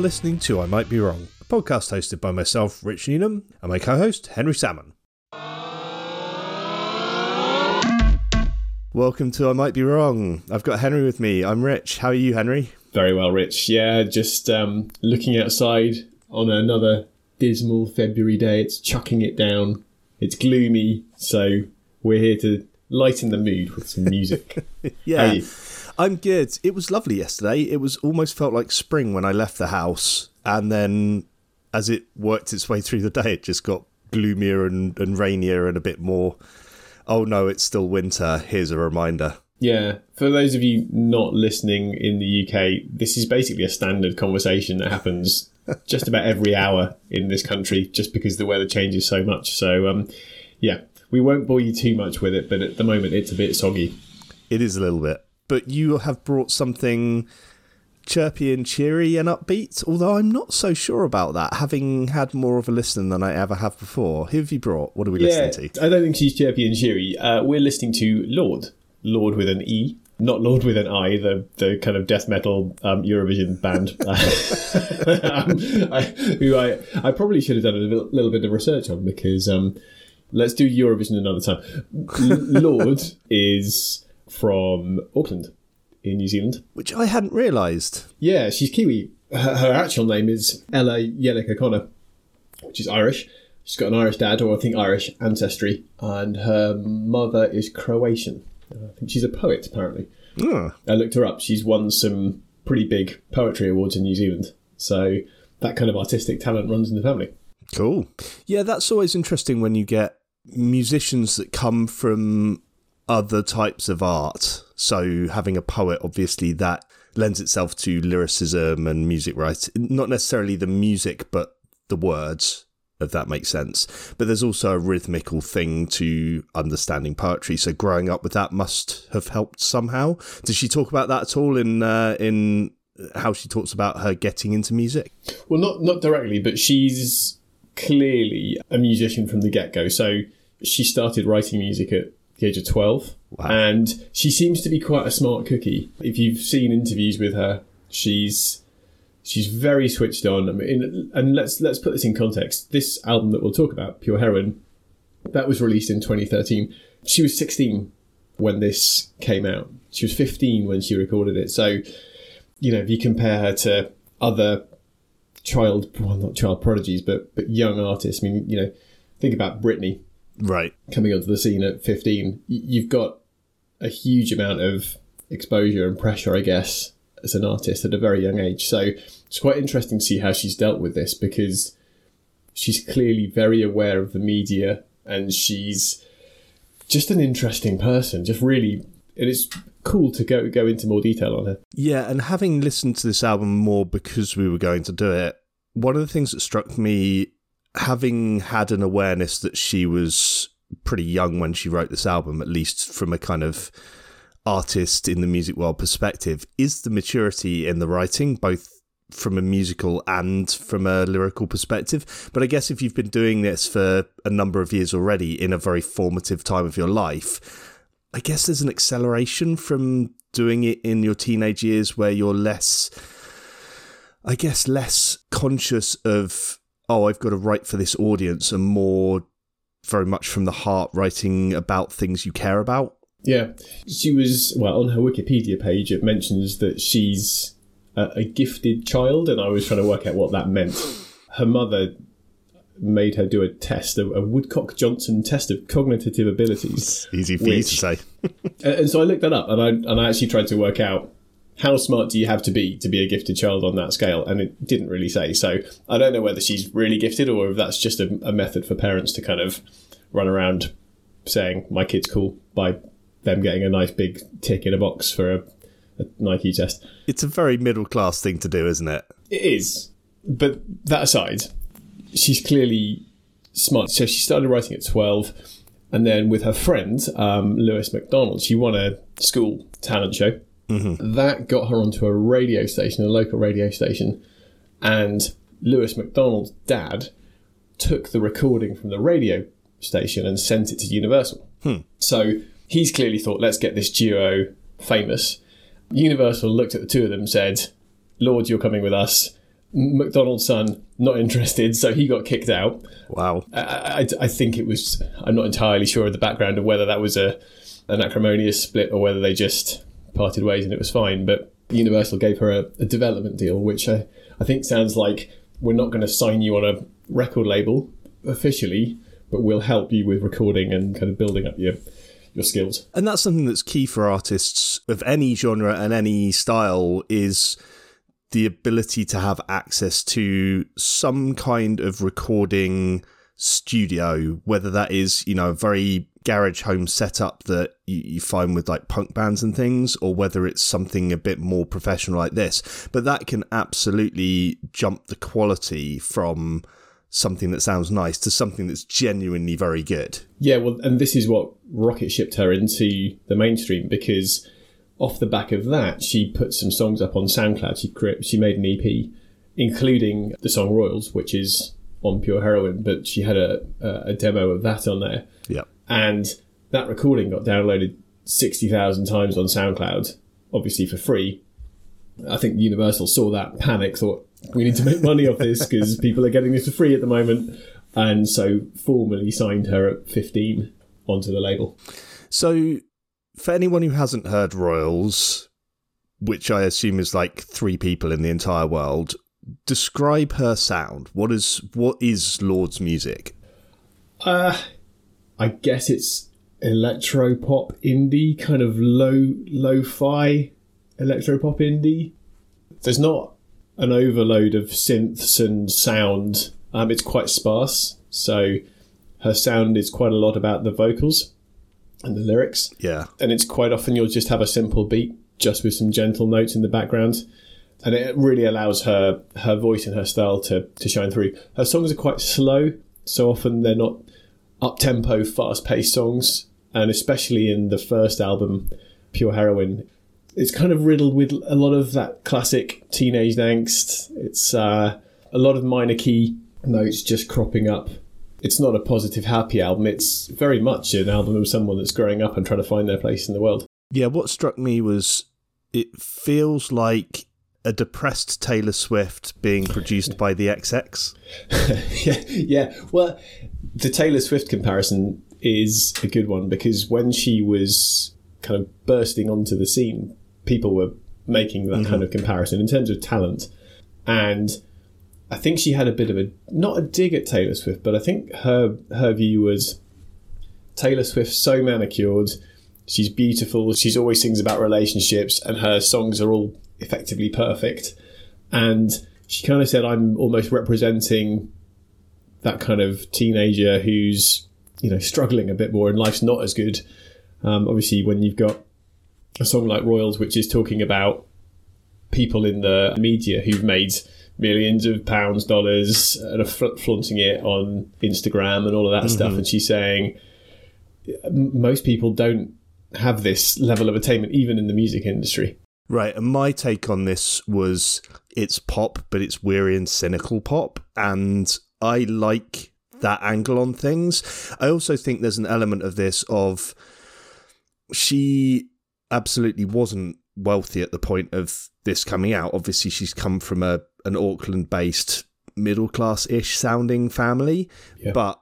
You're listening to I Might Be Wrong, a podcast hosted by myself, Rich Newnham, and my co host, Henry Salmon. Welcome to I Might Be Wrong. I've got Henry with me. I'm Rich. How are you, Henry? Very well, Rich. Yeah, just um, looking outside on another dismal February day. It's chucking it down. It's gloomy, so we're here to lighten the mood with some music. yeah. I'm good. It was lovely yesterday. It was almost felt like spring when I left the house, and then as it worked its way through the day, it just got gloomier and, and rainier and a bit more. Oh no, it's still winter. Here's a reminder. Yeah, for those of you not listening in the UK, this is basically a standard conversation that happens just about every hour in this country, just because the weather changes so much. So, um, yeah, we won't bore you too much with it, but at the moment it's a bit soggy. It is a little bit but you have brought something chirpy and cheery and upbeat, although I'm not so sure about that, having had more of a listen than I ever have before. Who have you brought? What are we yeah, listening to? I don't think she's chirpy and cheery. Uh, we're listening to Lorde, Lorde with an E. Not Lord with an I, the the kind of death metal um, Eurovision band, um, I, who I I probably should have done a little, little bit of research on because um, let's do Eurovision another time. Lorde is from Auckland in New Zealand. Which I hadn't realised. Yeah, she's Kiwi. Her, her, actual name is Ella Yelich-O'Connor, which is Irish. She's got an Irish dad, or I think Irish ancestry, and her mother is Croatian. Uh, I think she's a poet, apparently. Oh. I looked her up. She's won some pretty big poetry awards in New Zealand. So that kind of artistic talent runs in the family. Cool. Yeah, that's always interesting when you get musicians that come from other types of art. So having a poet, obviously, that lends itself to lyricism and music writing. Not necessarily the music, but the words, if that makes sense. But there's also a rhythmical thing to understanding poetry. So growing up with that must have helped somehow. Does she talk about that at all in uh, in how she talks about her getting into music? Well, not not directly, but she's clearly a musician from the get go. So she started writing music at the age of 12. Wow. And she seems to be quite a smart cookie. If you've seen interviews with her, she's she's very switched on. I mean, and let's let's put this in context. This album that we'll talk about, Pure Heroin, that was released in 2013. She was 16 when this came out. She was 15 when she recorded it. So, you know, if you compare her to other child, well, not child prodigies, but but young artists. I mean, you know, think about Britney right. coming onto the scene at 15 you've got a huge amount of exposure and pressure i guess as an artist at a very young age. So it's quite interesting to see how she's dealt with this because she's clearly very aware of the media and she's just an interesting person just really and it's cool to go go into more detail on her. Yeah and having listened to this album more because we were going to do it one of the things that struck me having had an awareness that she was pretty young when she wrote this album, at least from a kind of artist in the music world perspective, is the maturity in the writing, both from a musical and from a lyrical perspective. But I guess if you've been doing this for a number of years already in a very formative time of your life, I guess there's an acceleration from doing it in your teenage years where you're less, I guess, less conscious of oh, I've got to write for this audience and more very much from the heart writing about things you care about. Yeah. She was, well, on her Wikipedia page, it mentions that she's a, a gifted child, and I was trying to work out what that meant. Her mother made her do a test, a, a Woodcock Johnson test of cognitive abilities. It's easy for which, you to say. and so I looked that up, and I and I actually tried to work out how smart do you have to be to be a gifted child on that scale? And it didn't really say. So I don't know whether she's really gifted or if that's just a, a method for parents to kind of run around saying, my kid's cool by them getting a nice big tick in a box for a, a Nike test. It's a very middle class thing to do, isn't it? It is. But that aside, she's clearly smart. So she started writing at 12. And then with her friend, um, Lewis McDonald, she won a school talent show Mm-hmm. That got her onto a radio station, a local radio station, and Lewis McDonald's dad took the recording from the radio station and sent it to Universal. Hmm. So he's clearly thought, let's get this duo famous. Universal looked at the two of them and said, Lorde, you're coming with us. McDonald's son not interested, so he got kicked out. Wow. I, I, I, think it was. I'm not entirely sure of the background of whether that was a an acrimonious split or whether they just parted ways and it was fine. But Universal gave her a, a development deal, which I, I think sounds like we're not going to sign you on a record label officially, but we'll help you with recording and kind of building up your your skills. And that's something that's key for artists of any genre and any style is the ability to have access to some kind of recording studio, whether that is, you know, a very garage home setup that you, you, find with like punk bands and things, or whether it's something a bit more professional like this. But that can absolutely jump the quality from something that sounds nice to something that's genuinely very good. Yeah, well, and this is what rocket shipped her into the mainstream because off the back of that, she put some songs up on SoundCloud. She she made an EP, including the song Royals, which is on Pure Heroin, but she had a, a, a demo of that on there. Yeah. And that recording got downloaded 60,000 times on SoundCloud, obviously for free. I think Universal saw that, panic, thought, we need to make money off this because people are getting this for free at the moment. And so formally signed her at 15 onto the label. So for anyone who hasn't heard Royals, which I assume is like three people in the entire world, describe her sound. What is what is Lorde's music? Uh I guess it's electro pop indie, kind of low lo-fi electro pop indie. There's not an overload of synths and sound. Um, it's quite sparse, so her sound is quite a lot about the vocals and the lyrics. Yeah. And it's quite often you'll just have a simple beat just with some gentle notes in the background. And it really allows her her voice and her style to, to shine through. Her songs are quite slow, so often they're not up tempo, fast paced songs. And especially in the first album, Pure Heroin, it's kind of riddled with a lot of that classic teenage angst. It's uh, a lot of minor key notes just cropping up it's not a positive, happy album. It's very much an album of someone that's growing up and trying to find their place in the world. Yeah, what struck me was it feels like a depressed Taylor Swift being produced by the XX. yeah, yeah. Well, the Taylor Swift comparison is a good one because when she was kind of bursting onto the scene, people were making that mm-hmm. kind of comparison in terms of talent. And I think she had a bit of a not a dig at Taylor Swift, but I think her her view was Taylor Swift so manicured, she's beautiful, she's always sings about relationships, and her songs are all effectively perfect. And she kind of said, I'm almost representing that kind of teenager who's you know struggling a bit more and life's not as good. Um, obviously, when you've got a song like Royals, which is talking about people in the media who've made millions of pounds, dollars, and are flaunting it on Instagram and all of that mm-hmm. stuff. And she's saying most people don't have this level of attainment, even in the music industry. Right. And my take on this was it's pop, but it's weary and cynical pop. And I like that angle on things. I also think there's an element of this of she absolutely wasn't wealthy at the point of this coming out. Obviously, she's come from a an Auckland based middle class ish sounding family, yeah. but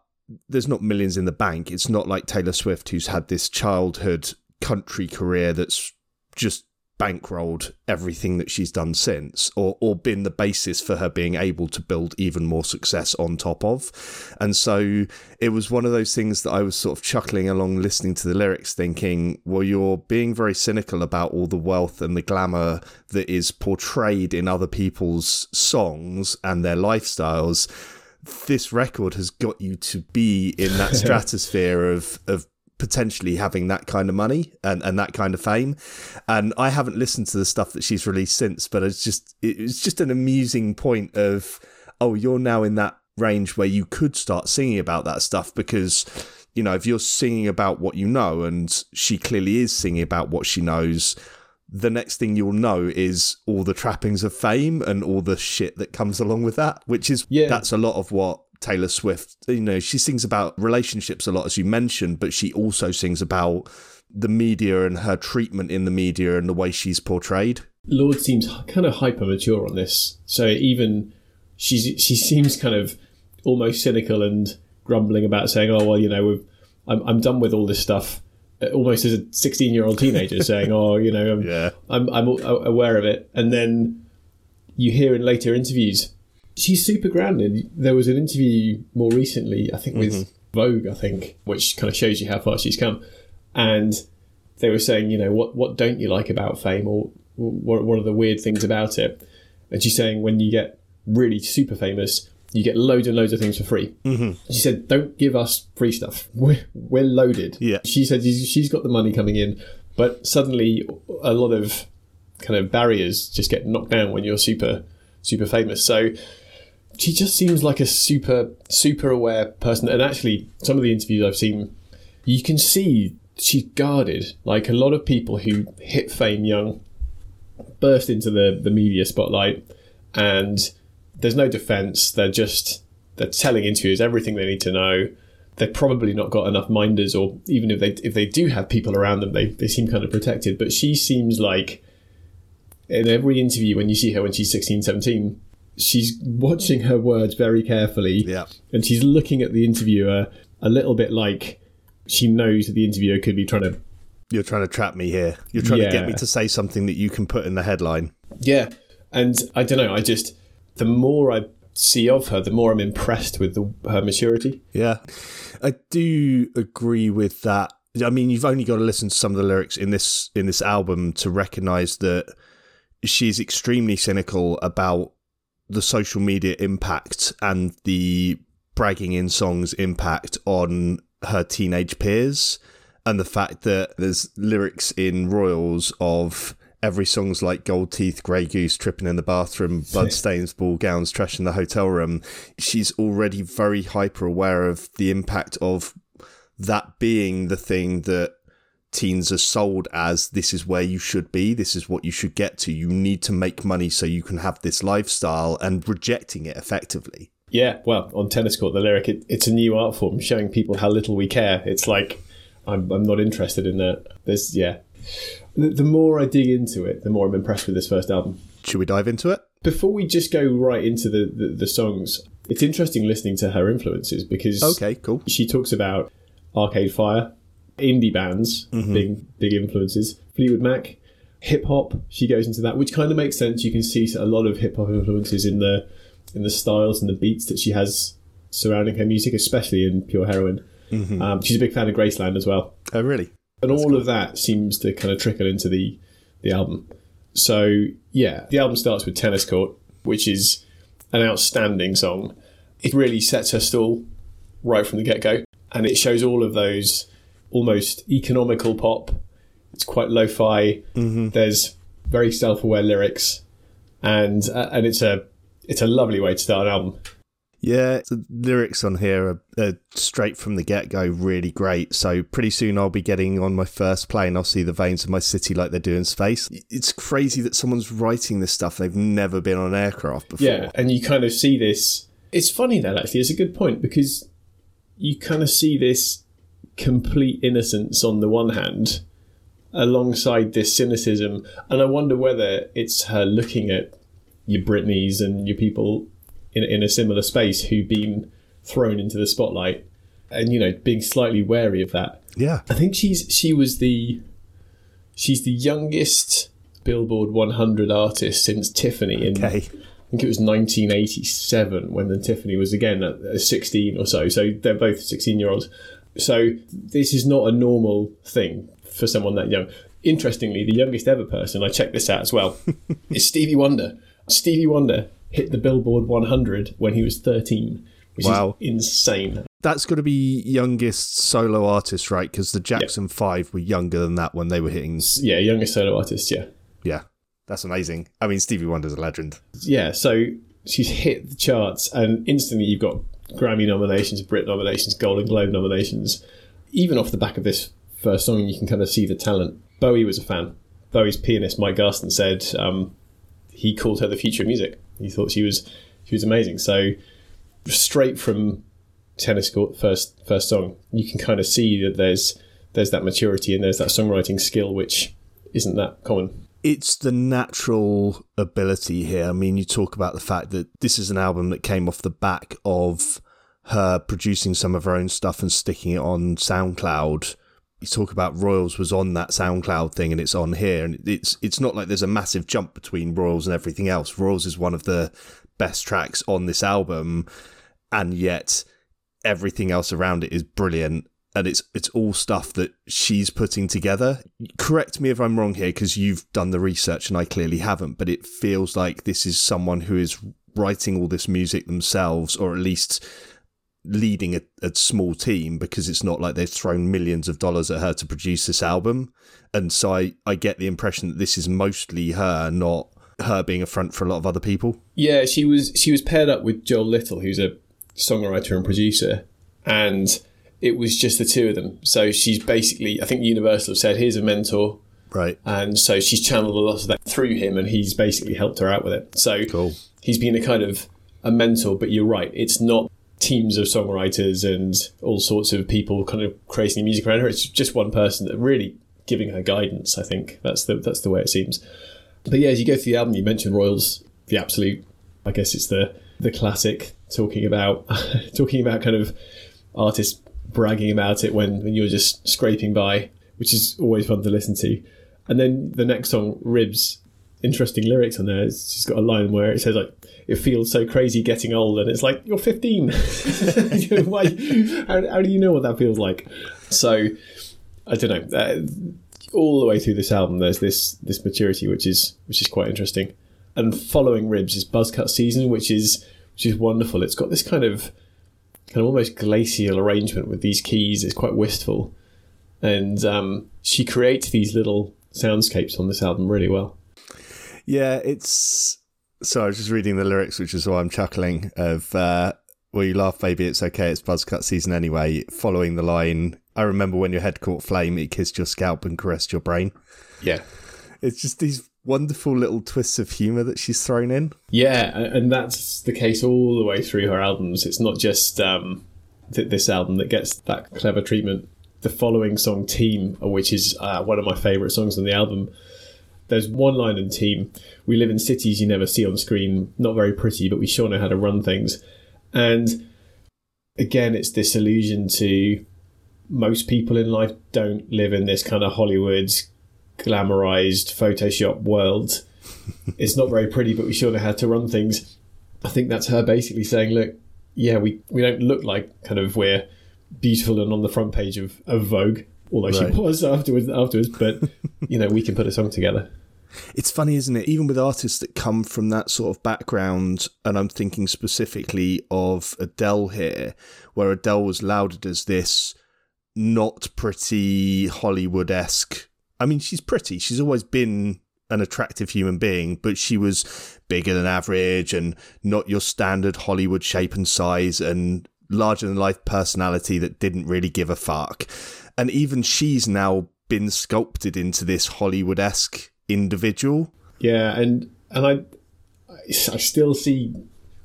there's not millions in the bank. It's not like Taylor Swift, who's had this childhood country career that's just bankrolled everything that she's done since or or been the basis for her being able to build even more success on top of. And so it was one of those things that I was sort of chuckling along listening to the lyrics thinking well you're being very cynical about all the wealth and the glamour that is portrayed in other people's songs and their lifestyles. This record has got you to be in that stratosphere of of potentially having that kind of money and, and that kind of fame. And I haven't listened to the stuff that she's released since, but it's just it's just an amusing point of oh, you're now in that range where you could start singing about that stuff because you know if you're singing about what you know and she clearly is singing about what she knows the next thing you'll know is all the trappings of fame and all the shit that comes along with that which is yeah that's a lot of what Taylor Swift. You know, she sings about relationships a lot, as you mentioned, but she also sings about the media and her treatment in the media and the way she's portrayed. Lorde seems kind of hyper mature on this. So even she's she seems kind of almost cynical and grumbling about saying, "Oh well, you know, I'm I'm done with all this stuff." Uh, almost as a 16 year old teenager saying, "Oh, you know, I'm, Yeah. I'm I'm aware of it," and then you hear in later interviews she's super grounded. There was an interview more recently, I think, with Vogue, I think, which kind of shows you how far she's come, and they were saying, you know, what what don't you like about fame, or what what are the weird things about it? And she's saying when you get really super famous, you get loads and loads of things for free. Mm-hmm. She said, "Don't give us free stuff. We're we're loaded." Yeah. She said she's she's got the money coming in, but suddenly a lot of kind of barriers just get knocked down when you're super super famous. So she just seems like a super super aware person. And actually, some of the interviews I've seen, you can see she's guarded. Like a lot of people who hit fame young burst into the the media spotlight, and there's no defense. They're just they're telling interviewers everything they need to know. They've probably not got enough minders, or even if they if they do have people around them, they, they seem kind of protected. But she seems like in every interview when you see her when she's 16, 17, she's watching her words very carefully. Yeah. And she's looking at the interviewer a little bit like she knows that the interviewer could be trying to You're trying to trap me here. You're trying to get me to say something that you can put in the headline. Yeah, and I don't know. I just the more I see of her, the more I'm impressed with the, her maturity. Yeah. I do agree with that. I mean, you've only got to listen to some of the lyrics in this in this album to recognize that she's extremely cynical about the social media impact and the bragging in songs impact on her teenage peers and the fact that there's lyrics in Royals of every song's like gold teeth, grey goose, tripping in the bathroom, bloodstains, ball gowns, trash in the hotel room. She's already very hyper aware of the impact of that being the thing that teens are sold as this is where you should be, this is what you should get to. You need to make money so you can have this lifestyle and rejecting it effectively. Yeah, well, on tennis court, the lyric it, it's a new art form showing people how little we care. It's like I'm I'm not interested in that. There's yeah. The, the more I dig into it, the more I'm impressed with this first album. Should we dive into it? Before we just go right into the, the, the songs, it's interesting listening to her influences because Okay, cool. she talks about Arcade Fire, indie bands being big influences, Fleetwood Mac, hip hop. She goes into that, which kind of makes sense. You can see a lot of hip hop influences in the in the styles and the beats that she has surrounding her music, especially in Pure Heroin. Um, she's a big fan of Graceland as well, Oh, really? and all of that seems to kind of trickle into the the album. So yeah, the album starts with Tennis Court, which is an outstanding song. It really sets her stall right from the get go, and it shows all of those almost economical pop. It's quite lo-fi. There's very self-aware lyrics, and uh, and it's a it's a lovely way to start an album. Yeah, the lyrics on here are, are straight from the get go, really great. So pretty soon I'll be getting on my first plane. I'll see the veins of my city like they do in space. It's crazy that someone's writing this stuff. They've never been on an aircraft before. Yeah, and you kind of see this. It's funny that actually. It's a good point because you kind of see this complete innocence on the one hand, alongside this cynicism, and I wonder whether it's her looking at your Britneys and your people in in a similar space who've been thrown into the spotlight, and you know being slightly wary of that. Yeah. I think she's she was the she's the youngest Billboard 100 artist since Tiffany in Okay. I think it was 1987 when then Tiffany was again at 16 or so. So they're both 16 year olds. So this is not a normal thing for someone that young. Interestingly, the youngest ever person, I checked this out as well, is Stevie Wonder. Stevie Wonder hit the Billboard 100 when he was 13, which Wow. is insane. That's got to be youngest solo artist, right? Because the Jackson 5 were younger than that when they were hitting. Yeah, youngest solo artist, yeah. Yeah. That's amazing. I mean, Stevie Wonder's a legend. yeah, so she's hit the charts, and instantly you've got Grammy nominations, Brit nominations, Golden Globe nominations. Even off the back of this first song, you can kind of see the talent. Bowie was a fan. Bowie's pianist Mike Garson said um, he called her the future of music. He thought she was she was amazing. So straight from tennis court first first song, you can kind of see that there's there's that maturity and there's that songwriting skill which isn't that common. it's the natural ability here. I mean, you talk about the fact that this is an album that came off the back of her producing some of her own stuff and sticking it on SoundCloud. You talk about Royals was on that SoundCloud thing and it's on here, and it's it's not like there's a massive jump between Royals and everything else. Royals is one of the best tracks on this album, and yet everything else around it is brilliant and it's it's all stuff that she's putting together. Correct me if I'm wrong here because you've done the research and I clearly haven't, but it feels like this is someone who is writing all this music themselves or at least leading a, a small team because it's not like they've thrown millions of dollars at her to produce this album. And so I, I get the impression that this is mostly her, not her being a front for a lot of other people. Yeah, she was she was paired up with Joel Little, who's a songwriter and producer, and it was just the two of them. So she's basically, I think Universal have said, here's a mentor. Right. And so she's channeled a lot of that through him and he's basically helped her out with it. So cool. he's been a kind of a mentor, but you're right. It's not teams of songwriters and all sorts of people kind of creating music around her. It's just one person that really giving her guidance. I think that's the, that's the way it seems. But yeah, as you go through the album, you mentioned Royals, the absolute, I guess it's the, the classic talking about, talking about kind of artists bragging about it when, when you were just scraping by, which is always fun to listen to. And then the next song, Ribs, interesting lyrics on there. It's, she's got a line where it says like, "It feels so crazy getting old," and it's like you're 15. Why? How, how, do you know what that feels like? So I don't know. Uh, all the way through this album, there's this this maturity, which is which is quite interesting. And following Ribs is Buzzcut Season, which is which is wonderful. It's got this kind of kind of almost glacial arrangement with these keys. It's quite wistful, and um, she creates these little soundscapes on this album really well. Yeah, it's. So I was just reading the lyrics, which is why I'm chuckling. Of uh, "Well, you laugh, baby, it's okay. It's buzzcut season anyway." Following the line, "I remember when your head caught flame, it kissed your scalp and caressed your brain." Yeah, it's just these wonderful little twists of humor that she's thrown in. Yeah, and that's the case all the way through her albums. It's not just um, th- this album that gets that clever treatment. The following song, Team, which is uh, one of my favourite songs on the album, there's one line in Team We live in cities you never see on screen, not very pretty, but we sure know how to run things. And again, it's this allusion to most people in life don't live in this kind of Hollywood glamorized Photoshop world. it's not very pretty, but we sure know how to run things. I think that's her basically saying, look, yeah, we, we don't look like kind of we're beautiful and on the front page of, of Vogue, although right. she was afterwards, afterwards, but, you know, we can put a song together. It's funny, isn't it? Even with artists that come from that sort of background, and I'm thinking specifically of Adele here, where Adele was lauded as this not pretty Hollywood esque I mean, she's pretty. She's always been an attractive human being, but she was bigger than average and not your standard Hollywood shape and size and larger than life personality that didn't really give a fuck. And even she's now been sculpted into this Hollywood esque individual. Yeah, and and I I still see.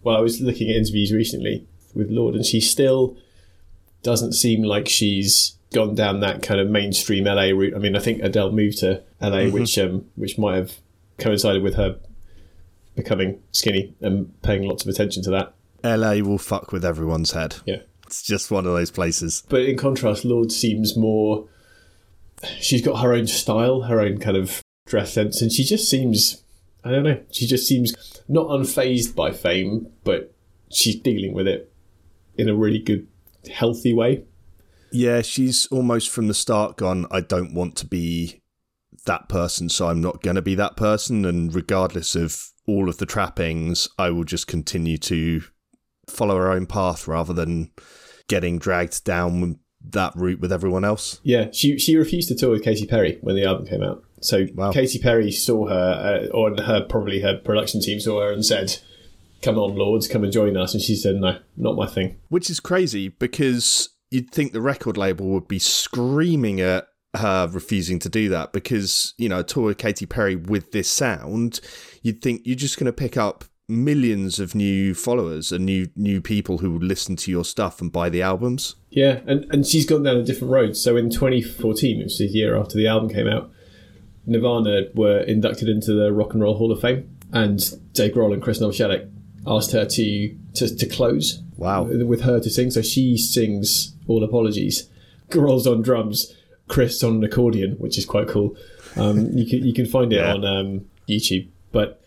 Well, I was looking at interviews recently with Lorde, and she still doesn't seem like she's gone down that kind of mainstream LA route. I mean, I think Adele moved to LA, mm-hmm. which um, which might have coincided with her becoming skinny and paying lots of attention to that. LA will fuck with everyone's head. Yeah, it's just one of those places. But in contrast, Lorde seems more. She's got her own style, her own kind of dress sense, and she just seems. I don't know. She just seems not unfazed by fame, but she's dealing with it in a really good, healthy way. Yeah, she's almost from the start gone, I don't want to be that person, so I'm not going to be that person. And regardless of all of the trappings, I will just continue to follow her own path rather than getting dragged down that route with everyone else. Yeah, she she refused to tour with Katy Perry when the album came out. So wow. Katy Perry saw her, uh, or her probably her production team saw her and said, "Come on, Lords, come and join us." And she said, "No, not my thing." Which is crazy because you'd think the record label would be screaming at her refusing to do that because you know a tour with Katy Perry with this sound, you'd think you're just going to pick up millions of new followers and new new people who would listen to your stuff and buy the albums. Yeah, and and she's gone down a different road. So in 2014, which is a year after the album came out, Nirvana were inducted into the Rock and Roll Hall of Fame, and Dave Grohl and Chris Novoselic asked her to, to to close. Wow. With her to sing, so she sings all apologies. Grohl's on drums, Chris on an accordion, which is quite cool. Um, you can you can find it Yeah. on um, YouTube, but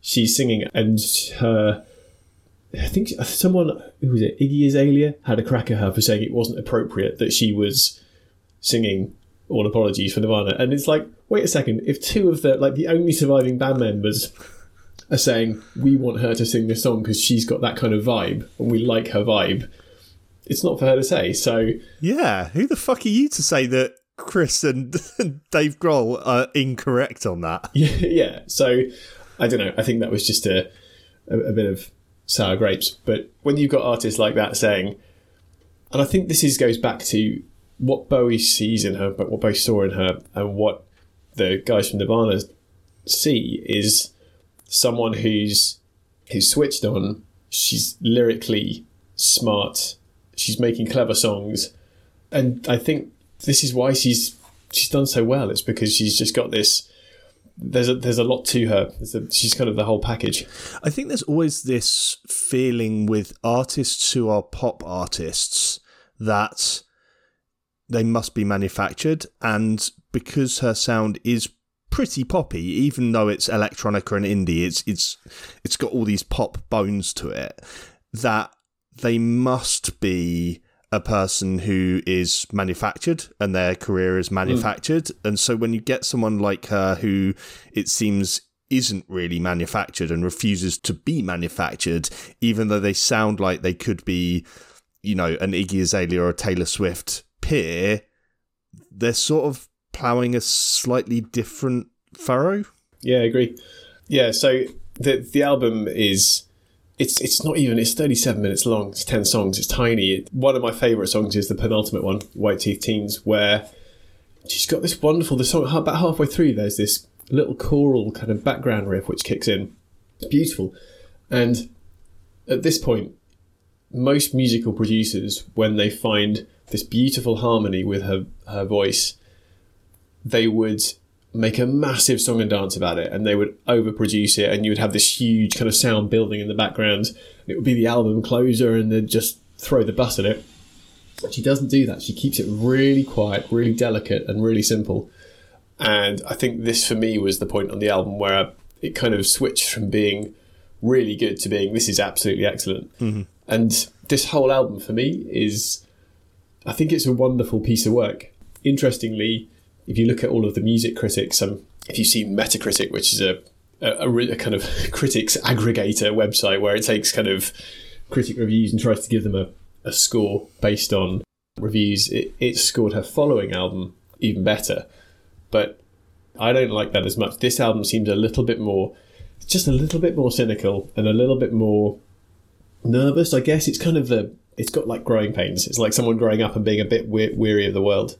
she's singing, and her. I think someone who was it Iggy Azalea had a crack at her for saying it wasn't appropriate that she was singing all apologies for Nirvana, and it's like, wait a second, if two of the like the only surviving band members are saying we want her to sing this song because she's got that kind of vibe and we like her vibe, it's not for her to say. So Yeah, who the fuck are you to say that Chris and Dave Grohl are incorrect on that? yeah, yeah. So I don't know. I think that was just a, a a bit of sour grapes. But when you've got artists like that saying, and I think this is goes back to what Bowie sees in her, but what Bowie saw in her, and what the guys from Nirvana see is someone who's who's switched on. She's lyrically smart. She's making clever songs, and I think this is why she's she's done so well. It's because she's just got this. There's a there's a lot to her. A, she's kind of the whole package. I think there's always this feeling with artists who are pop artists that they must be manufactured, and because her sound is pretty poppy, even though it's electronica and indie, it's it's it's got all these pop bones to it. That they must be a person who is manufactured and their career is hmm. manufactured. And so when you get someone like her who it seems isn't really manufactured and refuses to be manufactured, even though they sound like they could be, you know, an Iggy Azalea or a Taylor Swift peer, they're sort of ploughing a slightly different furrow. Yeah, I agree. Yeah, so the the album is it's it's not even it's 37 minutes long. It's 10 songs. It's tiny. One of my favorite songs is the penultimate one, White Teeth Teens, where she's got this wonderful the song about halfway through there's this little choral kind of background riff which kicks in. It's beautiful. And at this point most musical producers when they find this beautiful harmony with her her voice they would make a massive song and dance about it and they would overproduce it and you would have this huge kind of sound building in the background. It would be the album closer and they'd just throw the bus at it. She doesn't do that. She keeps it really quiet really delicate and really simple. And i think this for me was the point on the album where it kind of switched from being really good to being this is absolutely excellent. Mm-hmm. And this whole album for me is i think it's a wonderful piece of work. Interestingly if you look at all of the music critics, um, if you see Metacritic, which is a, a, a kind of critics aggregator website where it takes kind of critic reviews and tries to give them a, a score based on reviews, it, it scored her following album even better. But I don't like that as much. This album seems a little bit more, just a little bit more cynical and a little bit more nervous. I guess it's kind of the, it's got like growing pains. It's like someone growing up and being a bit we- weary of the world.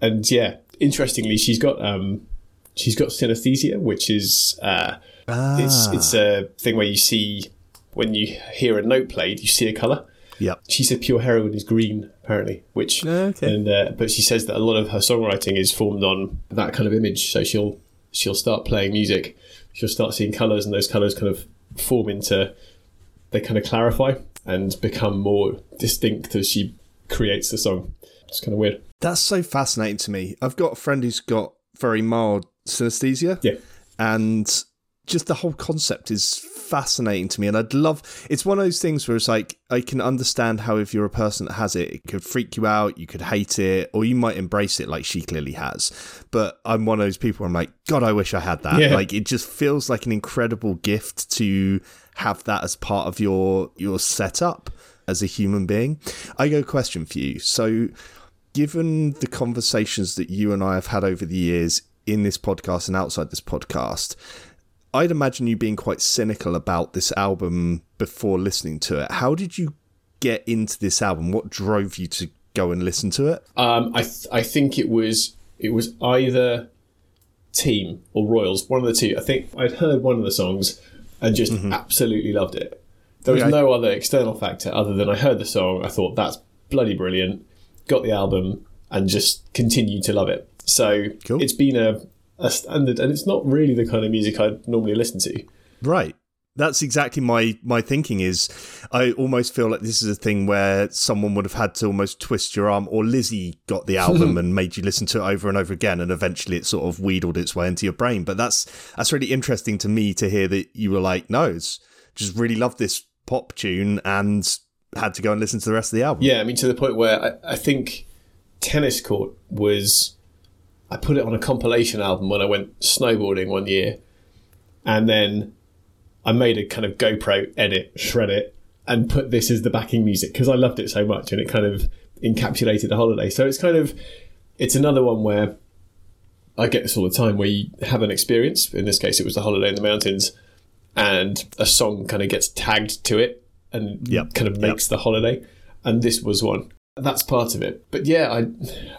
And yeah, interestingly, she's got um, she's got synesthesia, which is uh, it's it's a thing where you see when you hear a note played, you see a color. Yep. She said pure heroin is green, apparently, which Okay. and uh, but she says that a lot of her songwriting is formed on that kind of image. So she'll she'll start playing music, she'll start seeing colors, and those colors kind of form into they kind of clarify and become more distinct as she creates the song. It's kind of weird. That's so fascinating to me. I've got a friend who's got very mild synesthesia. Yeah. And just the whole concept is fascinating to me. And I'd love it's one of those things where it's like I can understand how if you're a person that has it, it could freak you out, you could hate it, or you might embrace it like she clearly has. But I'm one of those people where I'm like, God, I wish I had that. Yeah. Like it just feels like an incredible gift to have that as part of your your setup as a human being. I got a question for you. So given the conversations that you and I have had over the years in this podcast and outside this podcast, I'd imagine you being quite cynical about this album before listening to it. How did you get into this album? What drove you to go and listen to it? Um, I th- I think it was it was either Team or Royals, one of the two. I think I'd heard one of the songs and just absolutely loved it. There was Okay. no other external factor other than I heard the song. I thought that's bloody brilliant. Got the album and just continued to love it. So Cool. it's been a a standard, and it's not really the kind of music I'd normally listen to. Right. That's exactly my my thinking. Is I almost feel like this is a thing where someone would have had to almost twist your arm, or Lizzie got the album and made you listen to it over and over again, and eventually it sort of wheedled its way into your brain. But that's that's really interesting to me to hear that you were like, no, it's just really love this pop tune and had to go and listen to the rest of the album. Yeah, I mean to the point where I, I think Tennis Court was I put it on a compilation album when I went snowboarding one year, and then I made a kind of GoPro edit, shred it, and put this as the backing music because I loved it so much, and it kind of encapsulated the holiday. So it's kind of it's another one where I get this all the time where you have an experience. In this case, it was the holiday in the mountains, and a song kind of gets tagged to it and Yep. kind of makes the holiday. And this was one. That's part of it. But yeah, I,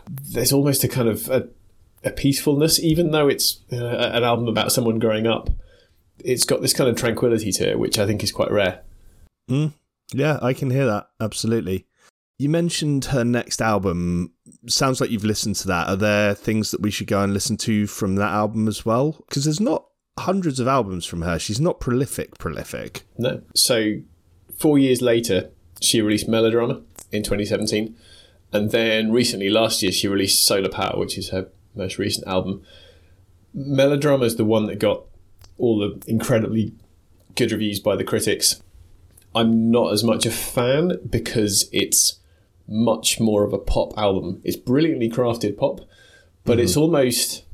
there's almost a kind of a, a peacefulness, even though it's uh, an album about someone growing up. It's got this kind of tranquility to it, which I think is quite rare. Mm, yeah, I can hear that. Absolutely. You mentioned her next album. Sounds like you've listened to that. Are there things that we should go and listen to from that album as well? Because there's not hundreds of albums from her. She's not prolific, prolific. No. So, four years later, she released Melodrama in 2017. And then recently, last year, she released Solar Power, which is her most recent album. Melodrama is the one that got all the incredibly good reviews by the critics. I'm not as much a fan because it's much more of a pop album. It's brilliantly crafted pop, but mm-hmm. it's almost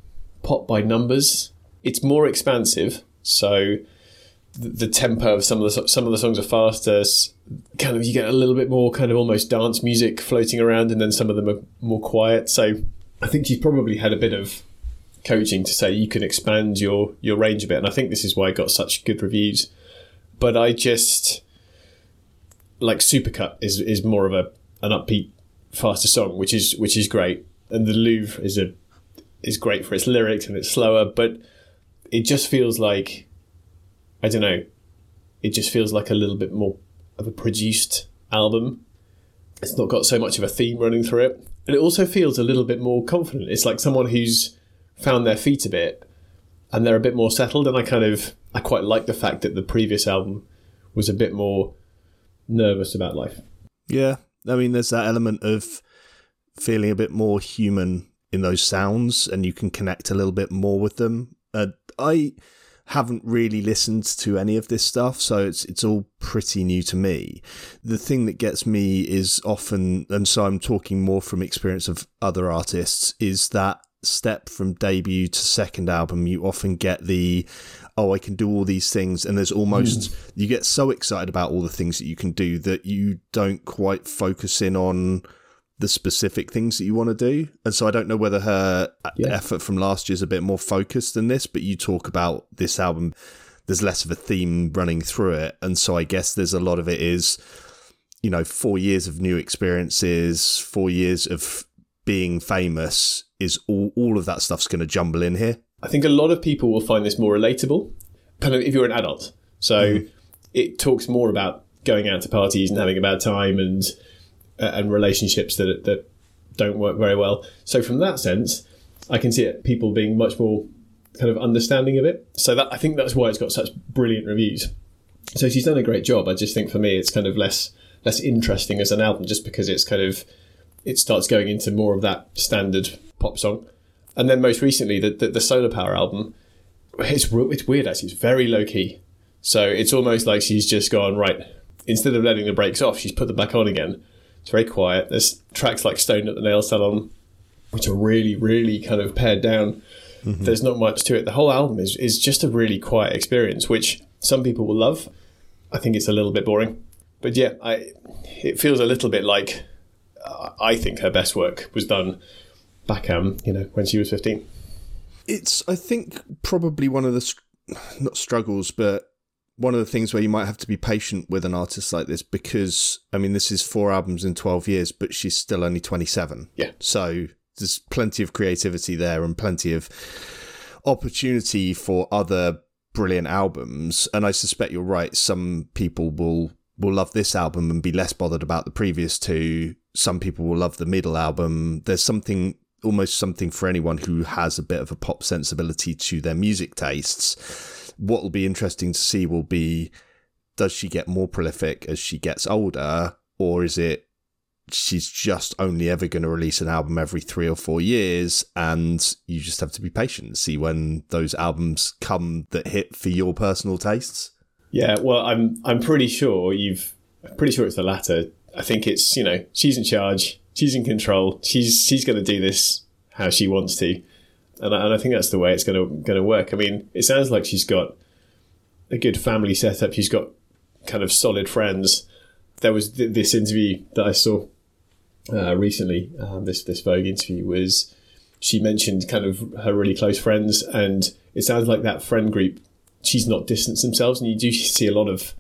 pop by numbers. It's more expansive, so the, tempo of some of the some of the songs are faster. Kind of, you get a little bit more kind of almost dance music floating around, and then some of them are more quiet. So I think she's probably had a bit of coaching to say you can expand your your range a bit, and I think this is why it got such good reviews. But I just like Supercut is is more of a an upbeat, faster song, which is which is great, and the Louvre is a is great for its lyrics and it's slower, but it just feels like I don't know, it just feels like a little bit more of a produced album. It's not got so much of a theme running through it, and it also feels a little bit more confident. It's like someone who's found their feet a bit and they're a bit more settled. And I kind of I quite like the fact that the previous album was a bit more nervous about life. Yeah, I mean, there's that element of feeling a bit more human in those sounds, and you can connect a little bit more with them. Uh, I haven't really listened to any of this stuff, so it's it's all pretty new to me. The thing that gets me is often, and so I'm talking more from experience of other artists, is that step from debut to second album. You often get the oh, I can do all these things, and there's almost hmm. you get so excited about all the things that you can do that you don't quite focus in on the specific things that you want to do. And so I don't know whether her Yeah. effort from last year is a bit more focused than this, but you talk about this album, there's less of a theme running through it. And so I guess there's a lot of it is, you know, four years of new experiences, four years of being famous is all, all of that stuff's going to jumble in here. I think a lot of people will find this more relatable, kind of if you're an adult. So it talks more about going out to parties and having a bad time and uh, and relationships that that don't work very well. So from that sense, I can see it, people being much more kind of understanding of it. So that I think that's why it's got such brilliant reviews. So she's done a great job. I just think for me, it's kind of less less interesting as an album, just because it's kind of it starts going into more of that standard pop song. And then most recently, the the, the Solar Power album, it's it's weird actually. It's very low key. So it's almost like she's just gone right. Instead of letting the brakes off, she's put them back on again. It's very quiet. There's tracks like Stone at the Nail Salon, which are really, really kind of pared down. There's not much to it. The whole album is, is just a really quiet experience, which some people will love. I think it's a little bit boring. But yeah, I it feels a little bit like uh, I think her best work was done back um, you know, when she was 15. It's, I think, probably one of the, str- not struggles, but one of the things where you might have to be patient with an artist like this because, I mean, this is four albums in 12 years, but she's still only 27. Yeah. So there's plenty of creativity there and plenty of opportunity for other brilliant albums. And I suspect you're right. Some people will will love this album and be less bothered about the previous two. Some people will love the middle album. There's something almost something for anyone who has a bit of a pop sensibility to their music tastes. What will be interesting to see will be does she get more prolific as she gets older, or is it she's just only ever going to release an album every three or four years and you just have to be patient and see when those albums come that hit for your personal tastes? Yeah well i'm i'm pretty sure you've pretty sure it's the latter. I think it's you know she's in charge she's in control she's she's going to do this how she wants to and I, and I think that's the way it's going to going to work. I mean it sounds like she's got a good family setup she's got kind of solid friends. There was th- this interview that i saw uh, recently, um, this this Vogue interview was she mentioned kind of her really close friends, and it sounds like that friend group. She's not distanced themselves, and you do see a lot of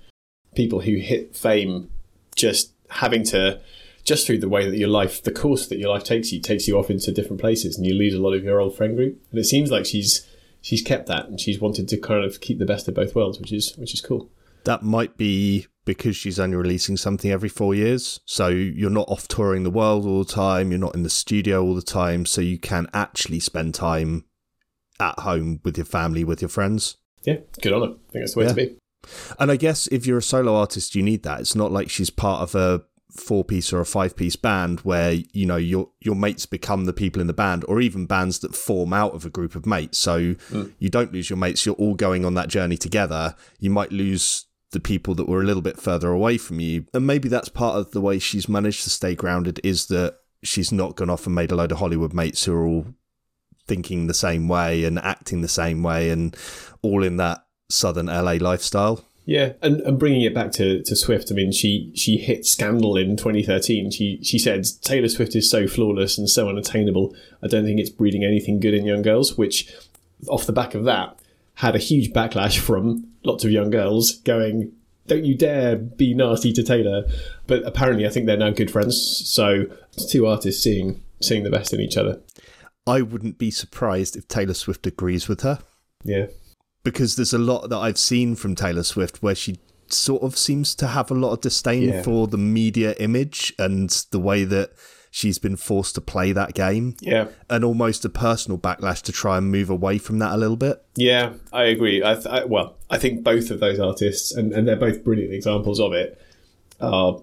people who hit fame just having to just through the way that your life, the course that your life takes you, takes you off into different places, and you lose a lot of your old friend group. And it seems like she's she's kept that, and she's wanted to kind of keep the best of both worlds, which is which is cool. That might be because she's only releasing something every four years. So you're not off touring the world all the time, you're not in the studio all the time, so you can actually spend time at home with your family, with your friends. Yeah, good on her. I think that's the way yeah. to be. And I guess if you're a solo artist, you need that. It's not like she's part of a four piece or a five piece band where you know your your mates become the people in the band or even bands that form out of a group of mates so mm. you don't lose your mates you're all going on that journey together you might lose the people that were a little bit further away from you. And maybe that's part of the way she's managed to stay grounded is that she's not gone off and made a load of Hollywood mates who are all thinking the same way and acting the same way and all in that southern LA lifestyle. Yeah, and, and bringing it back to, to Swift, I mean, she she hit scandal in 2013. She she said Taylor Swift is so flawless and so unattainable. I don't think it's breeding anything good in young girls. Which, off the back of that, had a huge backlash from lots of young girls going, don't you dare be nasty to Taylor. But apparently, I think they're now good friends. So two artists seeing seeing the best in each other. I wouldn't be surprised if Taylor Swift agrees with her. Yeah. Because there's a lot that I've seen from Taylor Swift where she sort of seems to have a lot of disdain yeah. for the media image and the way that she's been forced to play that game. Yeah. And almost a personal backlash to try and move away from that a little bit. Yeah, I agree. I, th- I well, I think both of those artists, and, and they're both brilliant examples of it, are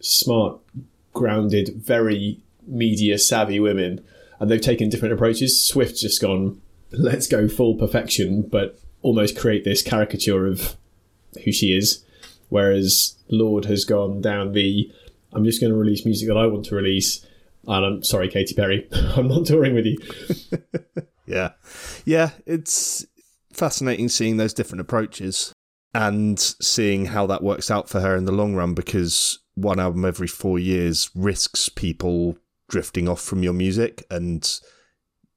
smart, grounded, very media savvy women. And they've taken different approaches. Swift's just gone, let's go full perfection, but almost create this caricature of who she is. Whereas Lorde has gone down the I'm just going to release music that I want to release and I'm sorry, Katy Perry, I'm not touring with you. yeah. Yeah, it's fascinating seeing those different approaches and seeing how that works out for her in the long run because one album every four years risks people drifting off from your music and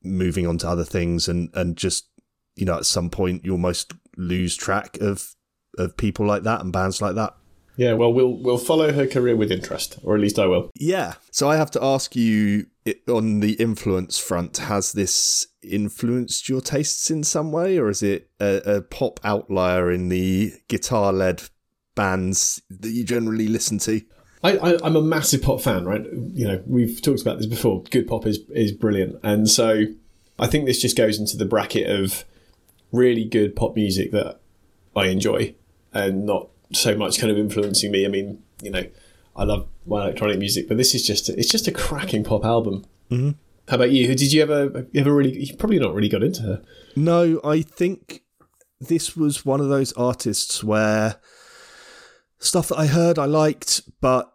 moving on to other things and, and just, you know, at some point you almost lose track of of people like that and bands like that. Yeah, well, we'll we'll follow her career with interest, or at least I will. Yeah. So I have to ask you on the influence front: has this influenced your tastes in some way, or is it a, a pop outlier in the guitar-led bands that you generally listen to? I, am a massive pop fan, right? You know, we've talked about this before. Good pop is is brilliant, and so I think this just goes into the bracket of really good pop music that I enjoy, and not so much kind of influencing me. I mean, you know, I love my electronic music, but this is just it's just a cracking pop album. Mm-hmm. How about you? Did you ever ever really? You probably not really got into her. No, I think this was one of those artists where stuff that I heard I liked, but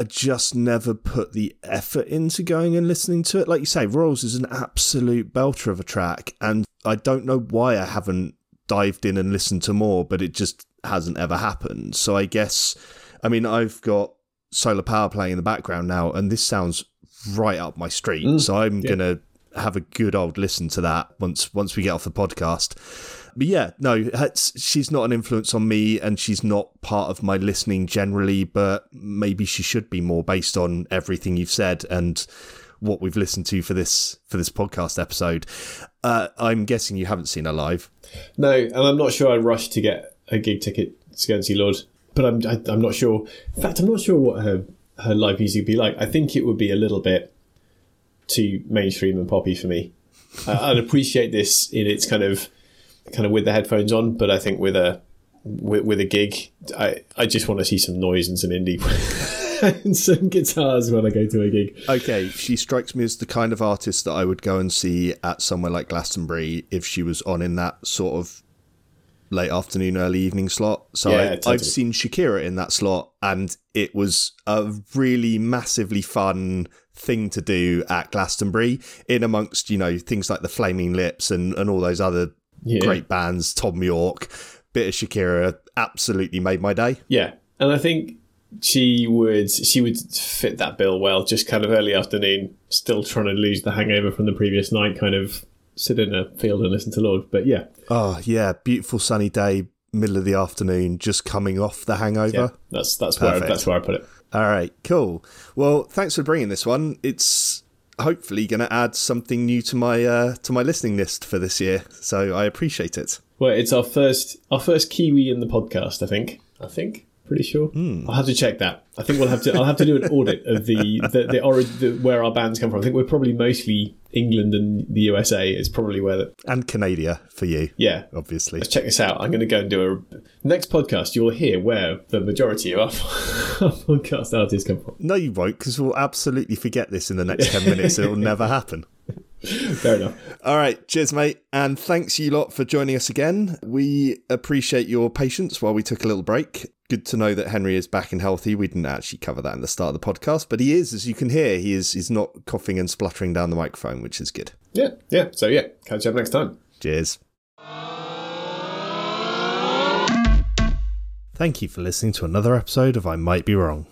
I just never put the effort into going and listening to it. Like you say, Royals is an absolute belter of a track, and I don't know why I haven't dived in and listened to more, but it just hasn't ever happened. So I guess, I mean, I've got solar power playing in the background now, and this sounds right up my street. Mm, so I'm yeah. gonna have a good old listen to that once once we get off the podcast. But yeah, no, she's not an influence on me, and she's not part of my listening generally. But maybe she should be more based on everything you've said and what we've listened to for this for this podcast episode. Uh, I'm guessing you haven't seen her live. No, and I'm not sure I rushed to get a gig ticket to go and see Lorde, but I'm I, am i am not sure. In fact, I'm not sure what her her live music would be like. I think it would be a little bit too mainstream and poppy for me. uh, I'd appreciate this in its kind of kind of with the headphones on, but I think with a with, with a gig, I I just want to see some noise and some indie and some guitars when I go to a gig. Okay, she strikes me as the kind of artist that I would go and see at somewhere like Glastonbury if she was on in that sort of late afternoon, early evening slot. So Yeah, I, totally. I've seen Shakira in that slot, and it was a really massively fun thing to do at Glastonbury, in amongst you know things like the Flaming Lips and and all those other Yeah. great bands. Thom Yorke, bit of Shakira, absolutely made my day. Yeah, and I think she would she would fit that bill well. Just kind of early afternoon, still trying to lose the hangover from the previous night. Kind of sit in a field and listen to Lorde. But yeah, Oh yeah, beautiful sunny day, middle of the afternoon, just coming off the hangover. yeah, that's that's where Perfect. that's where I put it. All right, cool. Well, thanks for bringing this one. It's hopefully going to add something new to my uh, to my listening list for this year, so I appreciate it. Well, it's our first our first Kiwi in the podcast. I think. I think. Pretty sure. I'll have to check that. I think we'll have to. I'll have to do an audit of the the, the, the where our bands come from. I think we're probably mostly England and the USA. Is probably where the And Canada for you, yeah. obviously. Let's check this out. I'm going to go and do a next podcast. You'll hear where the majority of our, podcast artists come from. No, you won't, because we'll absolutely forget this in the next 10 minutes. It'll never happen. Fair enough. All right, cheers, mate. And thanks you lot for joining us again. We appreciate your patience while we took a little break. Good to know that Henry is back and healthy. We didn't actually cover that in the start of the podcast, but he is, as you can hear, he is he's not coughing and spluttering down the microphone, which is good. Yeah, yeah. So yeah, catch you up next time. Cheers. Thank you for listening to another episode of I Might Be Wrong.